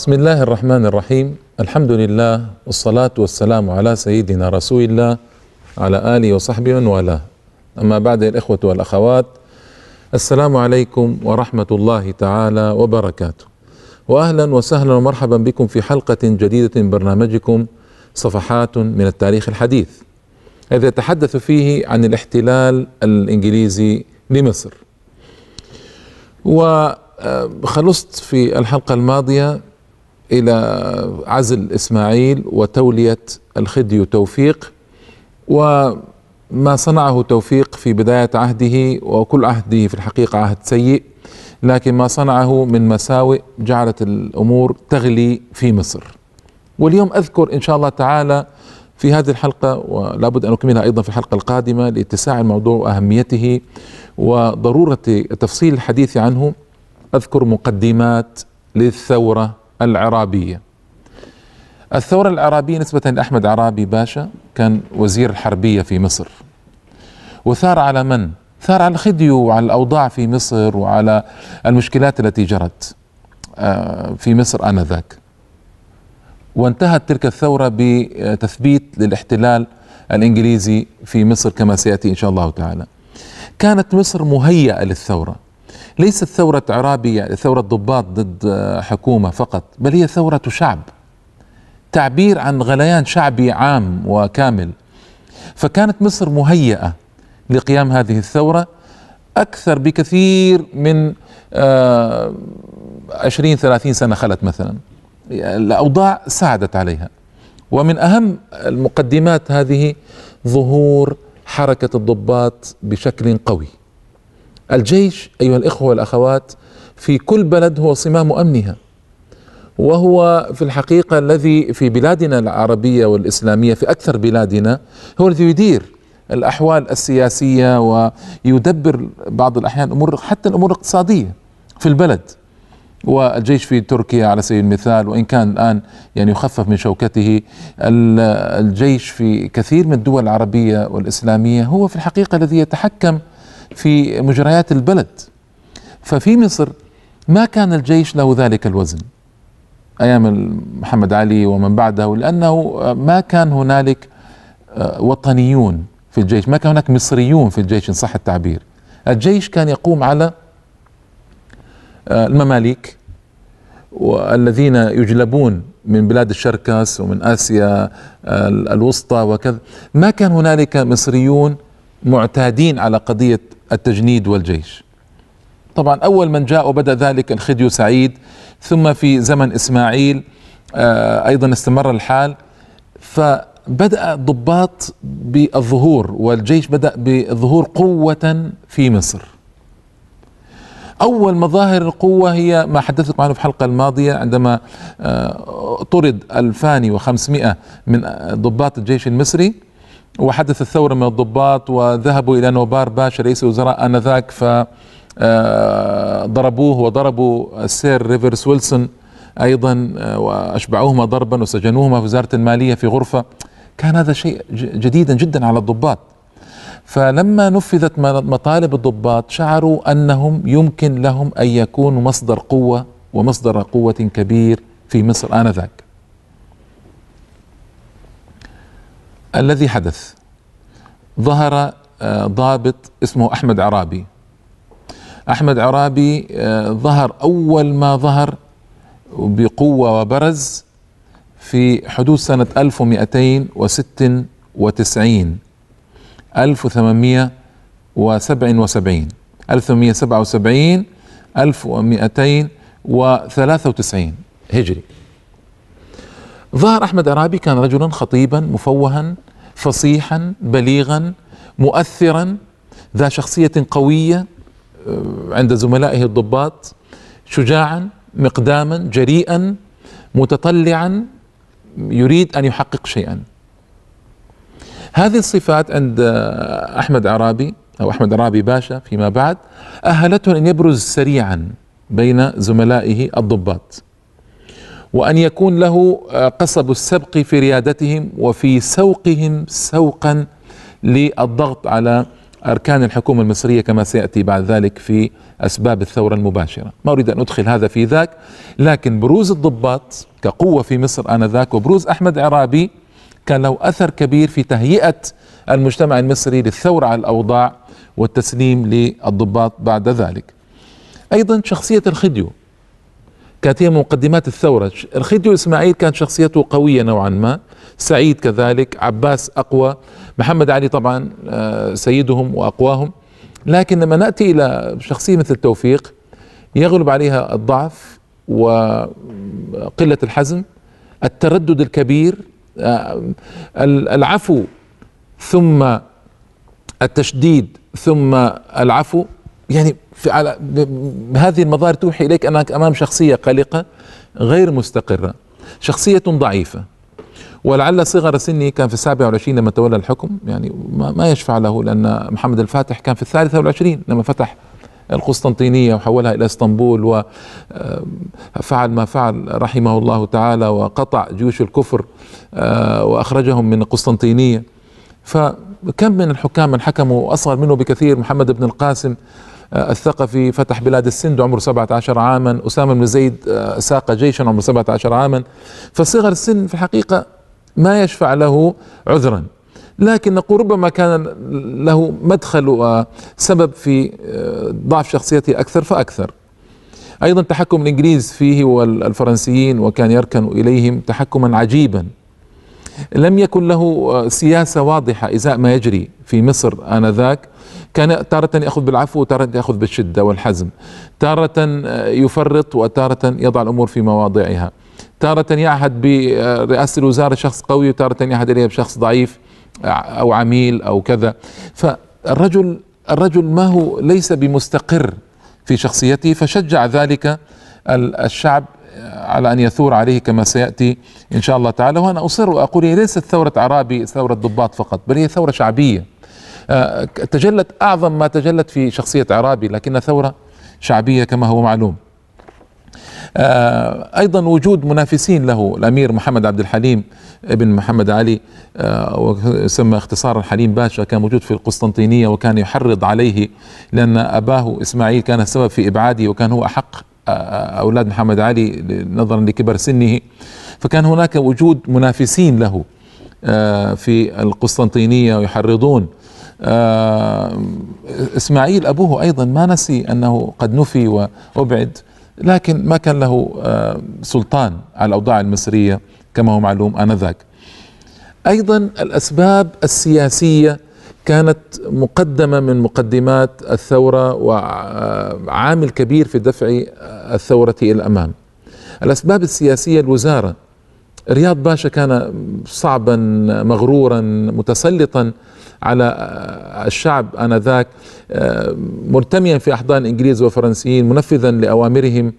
بسم الله الرحمن الرحيم الحمد لله والصلاة والسلام على سيدنا رسول الله على آله وصحبه من والاه أما بعد الإخوة والأخوات السلام عليكم ورحمة الله تعالى وبركاته وأهلا وسهلا ومرحبا بكم في حلقة جديدة من برنامجكم صفحات من التاريخ الحديث الذي يتحدث فيه عن الاحتلال الإنجليزي لمصر. وخلصت في الحلقة الماضية إلى عزل إسماعيل وتولية الخديو توفيق وما صنعه توفيق في بداية عهده وكل عهده في الحقيقة عهد سيء لكن ما صنعه من مساوئ جعلت الأمور تغلي في مصر. واليوم أذكر إن شاء الله تعالى في هذه الحلقة ولا بد أن أكملها أيضا في الحلقة القادمة لاتساع الموضوع وأهميته وضرورة تفصيل الحديث عنه. أذكر مقدمات للثورة العرابية. الثورة العرابية نسبة لأحمد عرابي باشا كان وزير الحربية في مصر. وثار على من؟ ثار على الخديو وعلى الأوضاع في مصر وعلى المشكلات التي جرت آه، في مصر آنذاك. وانتهت تلك الثورة بتثبيت للاحتلال الإنجليزي في مصر كما سيأتي إن شاء الله تعالى. كانت مصر مهيئة للثورة. ليست ثورة عرابي يعني ثورة ضباط ضد حكومة فقط بل هي ثورة شعب تعبير عن غليان شعبي عام وكامل. فكانت مصر مهيئة لقيام هذه الثورة أكثر بكثير من آه، عشرين ثلاثين سنة خلت مثلا. الأوضاع ساعدت عليها. ومن أهم المقدمات هذه ظهور حركة الضباط بشكل قوي. الجيش أيها الإخوة والأخوات في كل بلد هو صمام أمنها وهو في الحقيقة الذي في بلادنا العربية والإسلامية في أكثر بلادنا هو الذي يدير الأحوال السياسية ويدبر بعض الأحيان أمور حتى الأمور الاقتصادية في البلد. والجيش في تركيا على سبيل المثال وإن كان الآن يعني يخفف من شوكته الجيش في كثير من الدول العربية والإسلامية هو في الحقيقة الذي يتحكم في مجريات البلد. ففي مصر ما كان الجيش له ذلك الوزن. أيام محمد علي ومن بعده لأنه ما كان هنالك آه، وطنيون في الجيش. ما كان هناك مصريون في الجيش إن صح التعبير. الجيش كان يقوم على آه، المماليك والذين يجلبون من بلاد الشركس ومن آسيا آه، الوسطى وكذا. ما كان هنالك مصريون معتادين على قضية التجنيد والجيش. طبعا أول من جاء وبدأ ذلك الخديو سعيد ثم في زمن إسماعيل آه، أيضا استمر الحال. فبدأ الضباط بالظهور والجيش بدأ بظهور قوة في مصر. أول مظاهر القوة هي ما حدثت عنه في الحلقة الماضية عندما آه، طرد 2500 من ضباط الجيش المصري. وحدث الثورة من الضباط وذهبوا إلى نوبار باشا رئيس الوزراء آنذاك ف آه، ضربوه وضربوا السير ريفرس ويلسون أيضا آه، وأشبعوهما ضربا وسجنوهما في وزارة المالية في غرفة كان هذا شيء جديدا جدا على الضباط فلما نفذت مطالب الضباط شعروا أنهم يمكن لهم أن يكونوا مصدر قوة ومصدر قوة كبير في مصر آنذاك. الذي حدث. ظهر آه، ضابط اسمه أحمد عرابي. أحمد عرابي آه، ظهر أول ما ظهر بقوة وبرز في حدود سنة 1296 1877 1877 1293 هجري. ظهر أحمد عرابي كان رجلا خطيبا مفوها. فصيحا بليغا مؤثرا ذا شخصية قوية آه، عند زملائه الضباط شجاعا مقداما جريئا متطلعا يريد أن يحقق شيئا. هذه الصفات عند أحمد عرابي أو أحمد عرابي باشا فيما بعد أهلته أن يبرز سريعا بين زملائه الضباط. وأن يكون له قصب السبق في ريادتهم وفي سوقهم سوقا للضغط على أركان الحكومة المصرية كما سيأتي بعد ذلك في أسباب الثورة المباشرة. ما أريد أن أدخل هذا في ذاك لكن بروز الضباط كقوة في مصر آنذاك وبروز أحمد عرابي كان له أثر كبير في تهيئة المجتمع المصري للثورة على الأوضاع والتسليم للضباط بعد ذلك. أيضا شخصية الخديو كانت هي مقدمات الثورة. الخديو إسماعيل كانت شخصيته قوية نوعا ما. سعيد كذلك عباس أقوى محمد علي طبعا آه، سيدهم وأقواهم. لكن لما نأتي إلى شخصية مثل توفيق يغلب عليها الضعف وقلة الحزم التردد الكبير آه، العفو ثم التشديد ثم العفو. يعني في على هذه المظاهر توحي إليك أنك أمام شخصية قلقة غير مستقرة شخصية ضعيفة. ولعل صغر سني كان في السابع والعشرين لما تولى الحكم يعني ما يشفع له لأن محمد الفاتح كان في الثالثة والعشرين لما فتح القسطنطينية وحولها إلى إسطنبول وفعل ما فعل رحمه الله تعالى وقطع جيوش الكفر آه، وأخرجهم من القسطنطينية. فكم من الحكام من حكموا أصغر منه بكثير محمد بن القاسم آه، الثقفي فتح بلاد السند عمره 17 عاما. أسامة بن زيد آه، ساق جيشا عمره 17 عاما. فصغر السن في الحقيقة ما يشفع له عذرا. لكن نقول ربما كان له مدخل وسبب في آه، ضعف شخصيته أكثر فأكثر. أيضا تحكم الإنجليز فيه والفرنسيين وكان يركن إليهم تحكما عجيبا. لم يكن له آه، سياسة واضحة إزاء ما يجري في مصر آنذاك. كان تارة يأخذ بالعفو وتارة يأخذ بالشدة والحزم. تارة آه، يفرط وتارة يضع الأمور في مواضعها. تارة يعهد برئاسة الوزارة شخص قوي وتارة يعهد إليها بشخص ضعيف أو عميل أو كذا. فالرجل الرجل ما هو ليس بمستقر في شخصيته فشجع ذلك الشعب على أن يثور عليه كما سيأتي إن شاء الله تعالى. وأنا أصر وأقول هي ليست ثورة عرابي ثورة ضباط فقط بل هي ثورة شعبية. آه، تجلت أعظم ما تجلت في شخصية عرابي لكنها ثورة شعبية كما هو معلوم. آه، أيضا وجود منافسين له الأمير محمد عبد الحليم ابن محمد علي آه، وسمى اختصارا حليم باشا كان موجود في القسطنطينية وكان يحرض عليه لأن أباه إسماعيل كان السبب في إبعاده وكان هو أحق آه، أولاد محمد علي نظرا لكبر سنه. فكان هناك وجود منافسين له في القسطنطينية ويحرضون. إسماعيل أبوه أيضا ما نسي أنه قد نفي وأبعد لكن ما كان له آه، سلطان على الأوضاع المصرية كما هو معلوم آنذاك. أيضا الأسباب السياسية كانت مقدمة من مقدمات الثورة وعامل كبير في دفع الثورة إلى الأمام. الأسباب السياسية الوزارة رياض باشا كان صعبا مغرورا متسلطا على الشعب آنذاك آه، مرتميا في أحضان إنجليز وفرنسيين منفذا لأوامرهم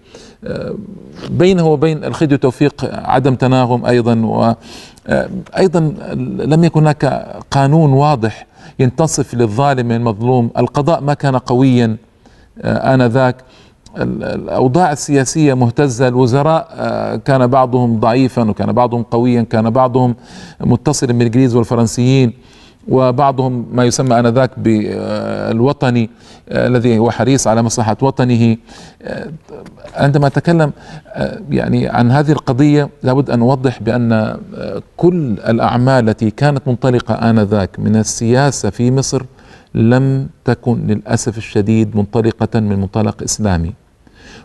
آه، بينه وبين الخديو توفيق عدم تناغم أيضا وأيضا آه، لم يكن هناك قانون واضح ينتصف للظالم من المظلوم. القضاء ما كان قويا آنذاك. الأوضاع السياسية مهتزة الوزراء كان بعضهم ضعيفا وكان بعضهم قويا كان بعضهم متصلا بالإنجليز والفرنسيين. وبعضهم ما يسمى آنذاك بالوطني آه، الذي هو حريص على مصلحة وطنه. آه، عندما أتكلم آه، يعني عن هذه القضية لابد أن أوضح بأن كل الأعمال التي كانت منطلقة آنذاك من السياسة في مصر لم تكن للأسف الشديد منطلقة من منطلق إسلامي.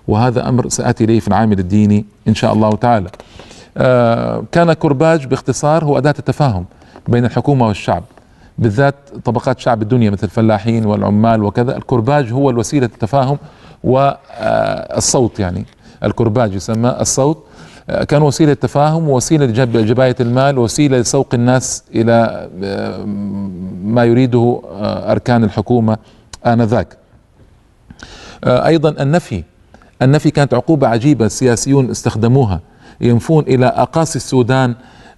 وهذا أمر سآتي إليه في العامل الديني إن شاء الله تعالى. كان كرباج باختصار هو أداة التفاهم بين الحكومة والشعب. بالذات طبقات شعب الدنيا مثل الفلاحين والعمال وكذا الكرباج هو الوسيلة التفاهم والصوت يعني. الكرباج يسمى الصوت كان وسيلة تفاهم ووسيلة لجباية المال ووسيلة لسوق الناس إلى ما يريده أركان الحكومة آنذاك. أيضا النفي النفي كانت عقوبة عجيبة السياسيون استخدموها ينفون إلى أقاصي السودان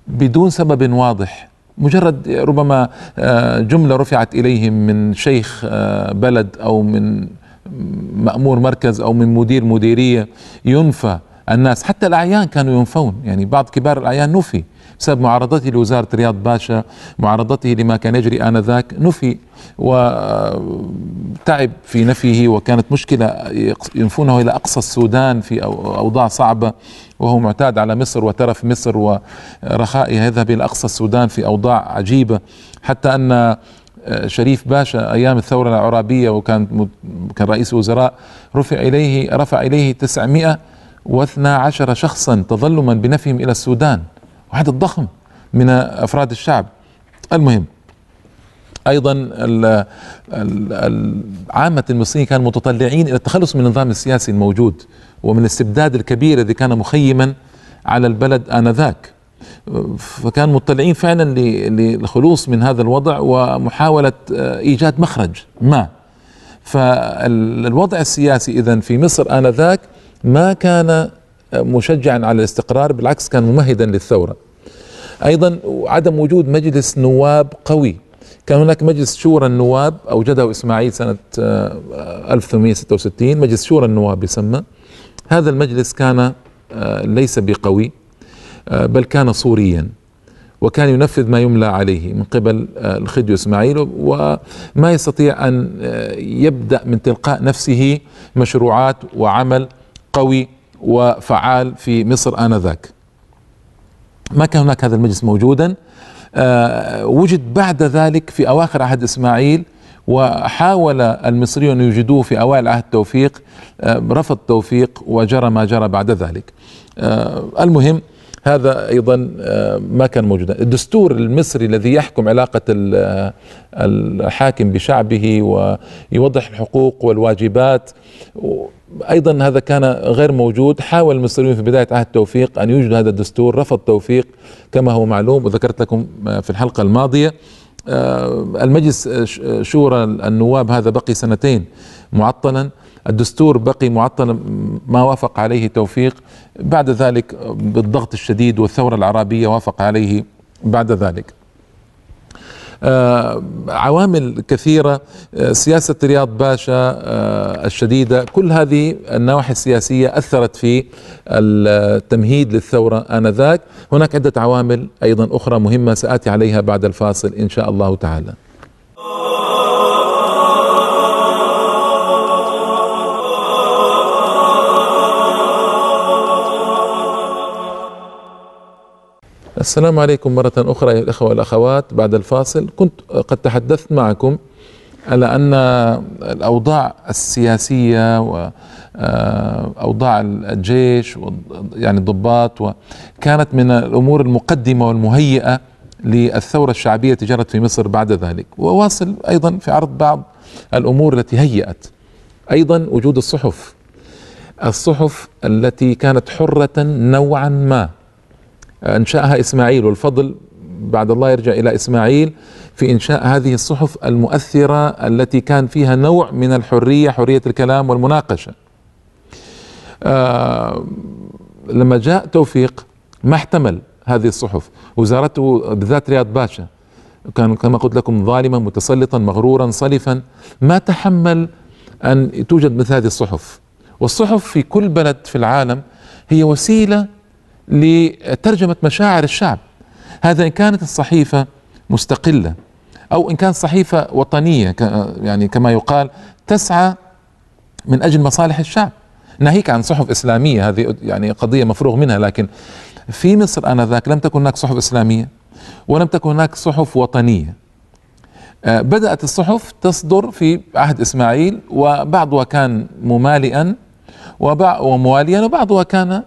بدون سبب واضح. مجرد ربما آه، جملة رفعت إليهم من شيخ آه، بلد أو من مأمور مركز أو من مدير مديرية ينفى الناس. حتى الأعيان كانوا ينفون. يعني بعض كبار الأعيان نفي. بسبب معارضته لوزارة رياض باشا معارضته لما كان يجري آنذاك نفي وتعب في نفيه وكانت مشكلة ينفونه إلى أقصى السودان في أوضاع صعبة وهو معتاد على مصر وترف مصر ورخائها يذهب إلى أقصى السودان في أوضاع عجيبة. حتى أن شريف باشا أيام الثورة العرابية وكان كان رئيس وزراء رفع إليه رفع إليه 912 شخصا تظلما بنفيهم إلى السودان. وعدد ضخم من أفراد الشعب. المهم أيضا عامة المصريين كانوا متطلعين إلى التخلص من النظام السياسي الموجود ومن الاستبداد الكبير الذي كان مخيما على البلد آنذاك. فكان مطلعين فعلا للخلوص من هذا الوضع ومحاولة آه، إيجاد مخرج ما. فالوضع السياسي إذا في مصر آنذاك ما كان مشجعا على الاستقرار بالعكس كان ممهدا للثورة. أيضا عدم وجود مجلس نواب قوي. كان هناك مجلس شورى النواب أوجده إسماعيل سنة 1866 آه، مجلس شورى النواب يسمى. هذا المجلس كان ليس بقوي آه، بل كان صوريا وكان ينفذ ما يملى عليه من قبل آه، الخديو إسماعيل وما يستطيع أن آه، يبدأ من تلقاء نفسه مشروعات وعمل قوي وفعال في مصر آنذاك. ما كان هناك هذا المجلس موجودا وجد بعد ذلك في أواخر عهد إسماعيل وحاول المصريون يوجدوه في أوائل عهد توفيق رفض توفيق وجرى ما جرى بعد ذلك. المهم هذا أيضا آه، ما كان موجودا. الدستور المصري الذي يحكم علاقة آه، الحاكم بشعبه ويوضح الحقوق والواجبات أيضا هذا كان غير موجود. حاول المصريون في بداية عهد توفيق أن يوجد هذا الدستور رفض توفيق كما هو معلوم وذكرت لكم آه، في الحلقة الماضية. المجلس شورى النواب هذا بقي سنتين معطلا. الدستور بقي معطلا ما وافق عليه توفيق. بعد ذلك بالضغط الشديد والثورة العربية وافق عليه بعد ذلك. آه عوامل كثيرة آه سياسة رياض باشا آه الشديدة كل هذه النواحي السياسية أثرت في التمهيد للثورة آنذاك. هناك عدة عوامل أيضا أخرى مهمة سآتي عليها بعد الفاصل إن شاء الله تعالى. السلام عليكم مرة أخرى أيها الأخوة والأخوات. بعد الفاصل كنت قد تحدثت معكم على أن الأوضاع السياسية وأوضاع الجيش يعني الضباط كانت من الأمور المقدمة والمهيئة للثورة الشعبية جرت في مصر بعد ذلك. وواصل أيضا في عرض بعض الأمور التي هيأت أيضا وجود الصحف. الصحف التي كانت حرة نوعا ما. انشاها إسماعيل والفضل بعد الله يرجع إلى إسماعيل في إنشاء هذه الصحف المؤثرة التي كان فيها نوع من الحرية حرية الكلام والمناقشة. آه لما جاء توفيق ما احتمل هذه الصحف. وزارته بالذات رياض باشا كان كما قلت لكم ظالما متسلطا مغرورا صلفا. ما تحمل أن توجد مثل هذه الصحف. والصحف في كل بلد في العالم هي وسيلة لترجمة مشاعر الشعب. هذا إن كانت الصحيفة مستقلة أو إن كانت صحيفة وطنية يعني كما يقال تسعى من أجل مصالح الشعب. ناهيك عن صحف إسلامية هذه يعني قضية مفروغ منها لكن في مصر آنذاك لم تكن هناك صحف إسلامية ولم تكن هناك صحف وطنية. آه، بدأت الصحف تصدر في عهد إسماعيل وبعضها كان ممالئا ومواليا وبعضها كان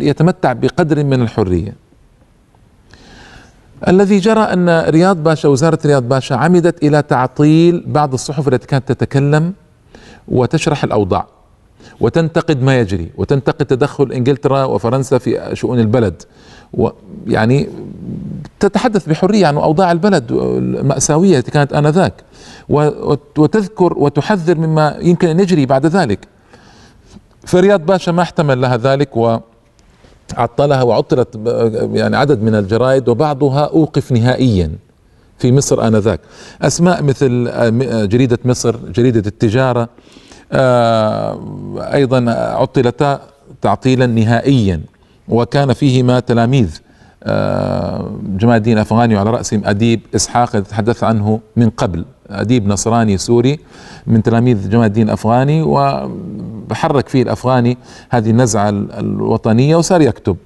يتمتع بقدر من الحرية. الذي جرى أن رياض باشا وزارة رياض باشا عمدت إلى تعطيل بعض الصحف التي كانت تتكلم وتشرح الأوضاع وتنتقد ما يجري وتنتقد تدخل إنجلترا وفرنسا في شؤون البلد. ويعني تتحدث بحرية عن أوضاع البلد المأساوية التي كانت آنذاك. وتذكر وتحذر مما يمكن أن يجري بعد ذلك. فرياض باشا ما احتمل لها ذلك و عطلها وعطلت يعني عدد من الجرائد وبعضها أوقف نهائيا في مصر آنذاك. أسماء مثل جريدة مصر جريدة التجارة آه، أيضا عطلتا تعطيلا نهائيا وكان فيهما تلاميذ جمال الدين الافغاني وعلى رأسهم أديب إسحاق تحدث عنه من قبل. أديب نصراني سوري من تلاميذ جمال الدين الأفغاني وحرك فيه الأفغاني هذه النزعة الوطنية وصار يكتب.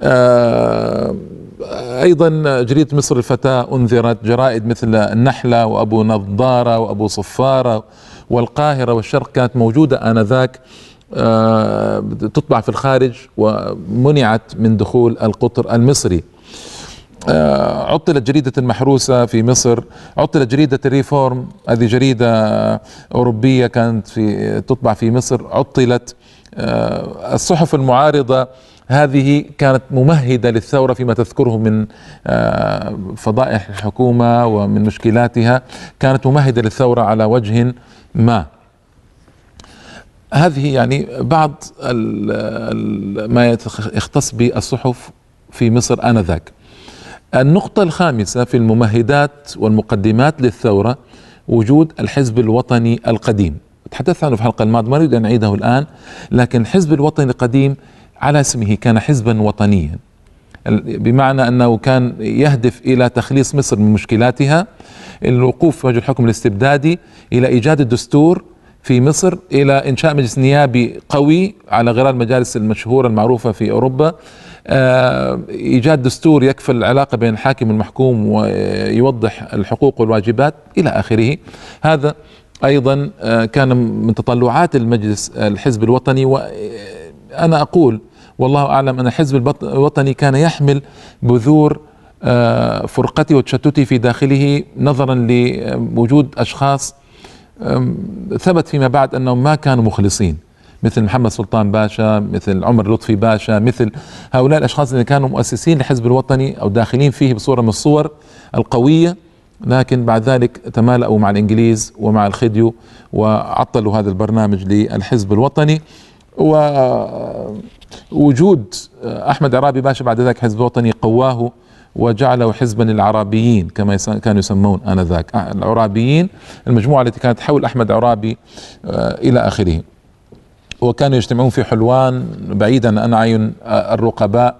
آه، أيضا جريدة مصر الفتاه أنذرت جرائد مثل النحلة وأبو نظاره وأبو صفارة والقاهرة والشرق كانت موجودة آنذاك. آه، تطبع في الخارج ومنعت من دخول القطر المصري. عطلت جريدة المحروسة في مصر عطلت جريدة الريفورم. هذه جريدة أوروبية كانت في تطبع في مصر عطلت. آه، الصحف المعارضة هذه كانت ممهدة للثورة فيما تذكره من فضائح الحكومة ومن مشكلاتها. كانت ممهدة للثورة على وجه ما. هذه يعني بعض ما يختص بالصحف في مصر آنذاك. النقطة الخامسة في الممهدات والمقدمات للثورة وجود الحزب الوطني القديم. تحدثت عنه في الحلقة الماضية ما أريد أن أعيده الآن لكن الحزب الوطني القديم على اسمه كان حزبا وطنيا. بمعنى أنه كان يهدف إلى تخليص مصر من مشكلاتها الوقوف في وجه الحكم الاستبدادي إلى إيجاد الدستور في مصر إلى إنشاء مجلس نيابي قوي على غرار المجالس المشهورة المعروفة في أوروبا. آه، إيجاد دستور يكفل العلاقة بين الحاكم والمحكوم ويوضح الحقوق والواجبات إلى آخره. هذا أيضا آه، كان من تطلعات المجلس الحزب الوطني وأنا أقول والله أعلم أن الحزب الوطني كان يحمل بذور آه، فرقته وتشتته في داخله نظرا لوجود أشخاص ثبت فيما بعد أنهم ما كانوا مخلصين. مثل محمد سلطان باشا مثل عمر لطفي باشا مثل هؤلاء الأشخاص اللي كانوا مؤسسين للحزب الوطني أو داخلين فيه بصورة من الصور القوية لكن بعد ذلك تمالأوا مع الإنجليز ومع الخديو وعطلوا هذا البرنامج للحزب الوطني. ووجود أحمد عرابي باشا بعد ذلك حزب وطني قواه وجعله حزبا للعرابيين كما كانوا يسمون آنذاك. آه، العرابيين المجموعة التي كانت حول أحمد عرابي آه، إلى آخره. وكانوا يجتمعون في حلوان بعيدا عن أعين آه، الرقباء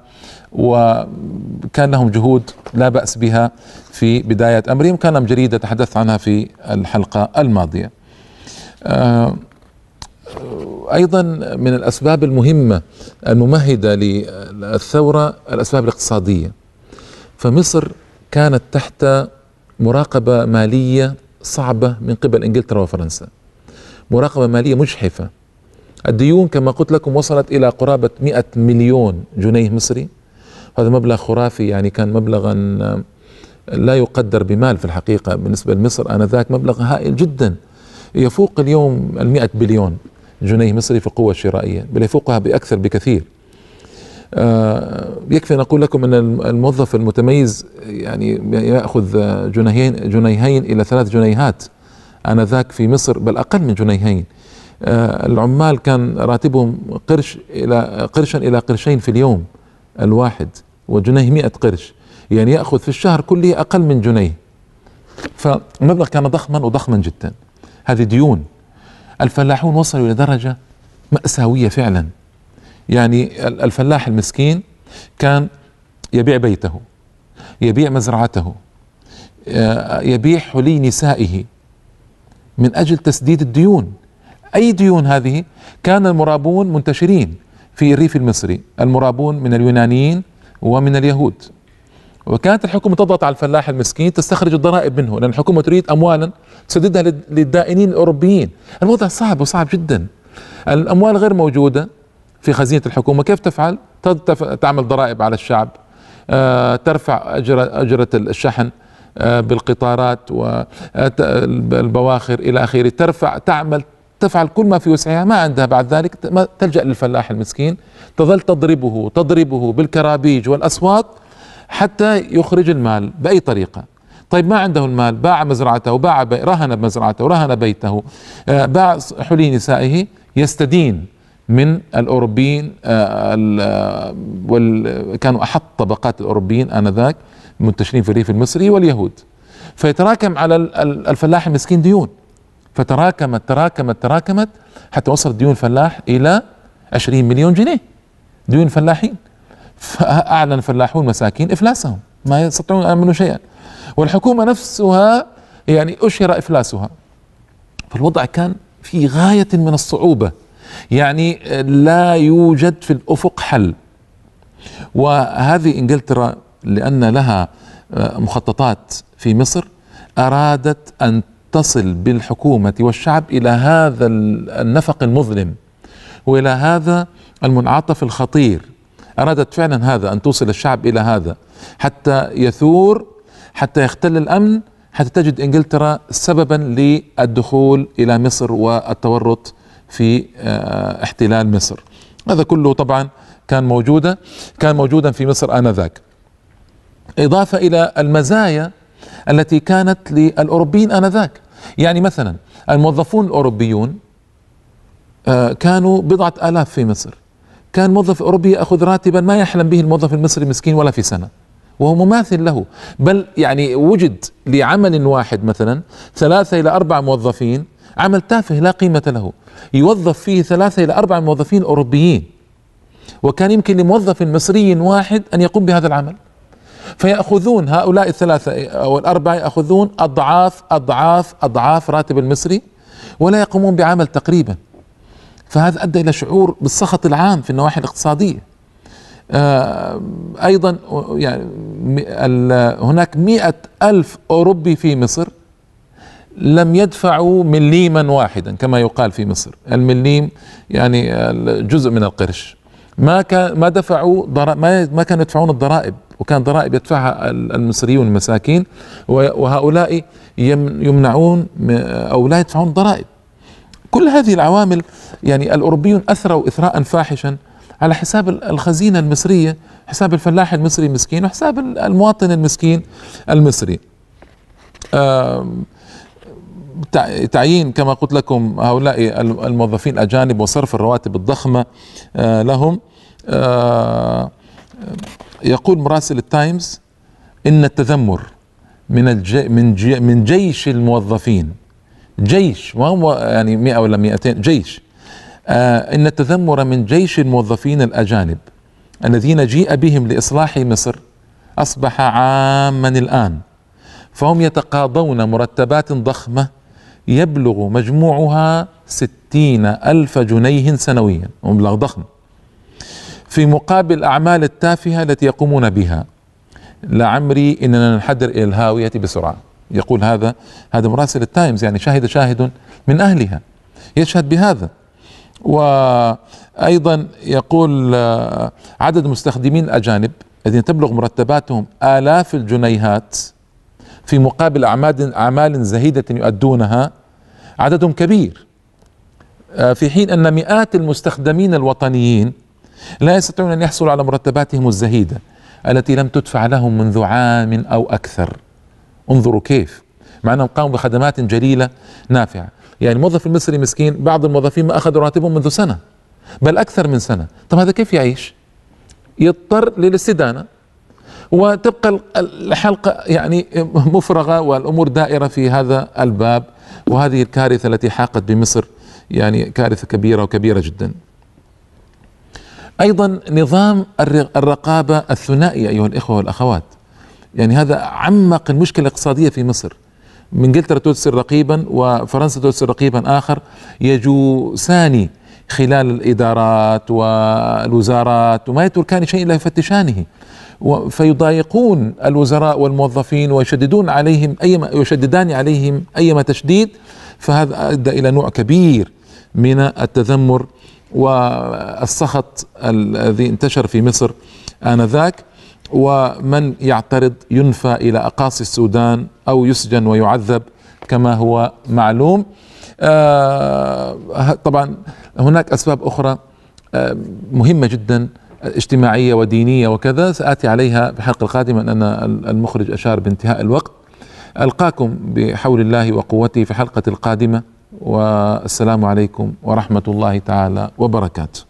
وكان لهم جهود لا بأس بها في بداية أمرهم. كان لهم جريدة تحدثت عنها في الحلقة الماضية. أيضا من الأسباب المهمة الممهدة للثورة الأسباب الاقتصادية. فمصر كانت تحت مراقبة مالية صعبة من قبل إنجلترا وفرنسا. مراقبة مالية مجحفة. الديون كما قلت لكم وصلت إلى قرابة 100 مليون جنيه مصري. هذا مبلغ خرافي يعني كان مبلغا لا يقدر بمال في الحقيقة بالنسبة لمصر. آنذاك مبلغ هائل جدا. يفوق اليوم المئة بليون جنيه مصري في القوة الشرائية بل يفوقها بأكثر بكثير. آه، يكفي أن أقول لكم أن الموظف المتميز يعني يأخذ جنيهين جنيهين إلى ثلاث جنيهات آنذاك في مصر بل أقل من جنيهين. آه، العمال كان راتبهم قرش إلى قرشا إلى قرشين في اليوم الواحد وجنيه مئة قرش. يعني يأخذ في الشهر كله أقل من جنيه. فالمبلغ كان ضخما وضخما جدا. هذه ديون. الفلاحون وصلوا إلى درجة مأساوية فعلا. يعني الفلاح المسكين كان يبيع بيته يبيع مزرعته آه، يبيع حلي نسائه من أجل تسديد الديون. أي ديون هذه؟ كان المرابون منتشرين في الريف المصري المرابون من اليونانيين ومن اليهود. وكانت الحكومة تضغط على الفلاح المسكين تستخرج الضرائب منه لأن الحكومة تريد أموالا تسددها للدائنين الأوروبيين. الوضع صعب وصعب جدا. الأموال غير موجودة في خزينة الحكومة. كيف تفعل؟ تعمل ضرائب على الشعب. آه، ترفع أجرة, أجرة الشحن آه، بالقطارات والبواخر إلى آخره. ترفع تعمل تفعل كل ما في وسعها. ما عندها بعد ذلك. تلجأ للفلاح المسكين. تظل تضربه تضربه بالكرابيج والأصوات حتى يخرج المال بأي طريقة. طيب ما عنده المال؟ باع مزرعته باع رهن بمزرعته رهن بيته آه، باع حلي نسائه. يستدين. من الأوروبيين آه، كانوا أحط طبقات الأوروبيين آنذاك منتشرين في الريف المصري واليهود. فيتراكم على الفلاح المسكين ديون. فتراكمت تراكمت تراكمت حتى وصلت ديون الفلاح إلى 20 مليون جنيه. ديون الفلاحين فأعلن فلاحون مساكين إفلاسهم. ما يستطيعون أن يعملوا شيئا. والحكومة نفسها يعني أشهر إفلاسها. فالوضع كان في غاية من الصعوبة. يعني لا يوجد في الأفق حل. وهذه إنجلترا لأن لها مخططات في مصر أرادت أن تصل بالحكومة والشعب إلى هذا النفق المظلم وإلى هذا المنعطف الخطير. أرادت فعلا هذا أن توصل الشعب إلى هذا. حتى يثور حتى يختل الأمن حتى تجد إنجلترا سببا للدخول إلى مصر والتورط في آه، احتلال مصر. هذا كله طبعا كان موجودا كان موجودا في مصر آنذاك. إضافة إلى المزايا التي كانت للأوروبيين آنذاك. يعني مثلا الموظفون الأوروبيون آه، كانوا بضعة آلاف في مصر. كان موظف أوروبي يأخذ راتبا ما يحلم به الموظف المصري مسكين ولا في سنة. وهو مماثل له. بل يعني وجد لعمل واحد مثلا ثلاثة إلى أربع موظفين عمل تافه لا قيمة له. يوظف فيه ثلاثة إلى أربع موظفين أوروبيين. وكان يمكن لموظف مصري واحد أن يقوم بهذا العمل. فيأخذون هؤلاء الثلاثة أو الأربعة يأخذون أضعاف أضعاف أضعاف راتب المصري ولا يقومون بعمل تقريبا. فهذا أدى إلى شعور بالسخط العام في النواحي الاقتصادية. آه، أيضا يعني هناك مئة ألف أوروبي في مصر لم يدفعوا مليما واحدا كما يقال في مصر. المليم يعني جزء من القرش. ما كان ما دفعوا ما كانوا يدفعون الضرائب وكان ضرائب يدفعها المصريون المساكين وهؤلاء يمنعون أو لا يدفعون ضرائب. كل هذه العوامل يعني الأوروبيون أثروا اثراء فاحشا على حساب الخزينة المصرية حساب الفلاح المصري المسكين وحساب المواطن المسكين المصري. تعيين كما قلت لكم هؤلاء الموظفين الاجانب وصرف الرواتب الضخمة آه، لهم آه، يقول مراسل التايمز إن التذمر من الجي من جي من جيش الموظفين جيش ما هو يعني 100 ولا 200 جيش آه إن التذمر من جيش الموظفين الأجانب الذين جيء بهم لإصلاح مصر أصبح عاما الآن فهم يتقاضون مرتبات ضخمة يبلغ مجموعها ستين ألف جنيه سنويا مبلغ ضخم. في مقابل الأعمال التافهة التي يقومون بها. لعمري إننا ننحدر إلى الهاوية بسرعة. يقول هذا هذا مراسل التايمز يعني شهد شاهد من أهلها. يشهد بهذا. وأيضا يقول آه، عدد المستخدمين الأجانب الذين تبلغ مرتباتهم آلاف الجنيهات في مقابل اعمال أعمال زهيدة يؤدونها عددهم كبير. آه، في حين أن مئات المستخدمين الوطنيين لا يستطيعون أن يحصلوا على مرتباتهم الزهيدة التي لم تدفع لهم منذ عام أو أكثر. انظروا كيف. مع أنهم قاموا بخدمات جليلة نافعة. يعني الموظف المصري مسكين بعض الموظفين ما أخذوا راتبهم منذ سنة بل أكثر من سنة. طب هذا كيف يعيش؟ يضطر للاستدانة. وتبقى الحلقة يعني مفرغة والأمور دائرة في هذا الباب وهذه الكارثة التي حاقت بمصر يعني كارثة كبيرة وكبيرة جدا. أيضا نظام الرقابة الثنائي أيها الإخوة والأخوات. يعني هذا عمق المشكلة الاقتصادية في مصر. إنجلترا ترسل رقيبا وفرنسا ترسل رقيبا آخر. يجوسان خلال الإدارات والوزارات وما يتركان شيء إلا يفتشانه فيضايقون الوزراء والموظفين ويشددون عليهم اي يشددان عليهم أيما تشديد فهذا أدى إلى نوع كبير من التذمر والسخط الذي انتشر في مصر آنذاك. ومن يعترض ينفى إلى أقاصي السودان أو يسجن ويعذب كما هو معلوم. آه طبعا هناك أسباب أخرى آه مهمة جدا. اجتماعية ودينية وكذا سآتي عليها في الحلقة القادمة لأن المخرج أشار بانتهاء الوقت. ألقاكم بحول الله وقوته في الحلقة القادمة والسلام عليكم ورحمة الله تعالى وبركاته.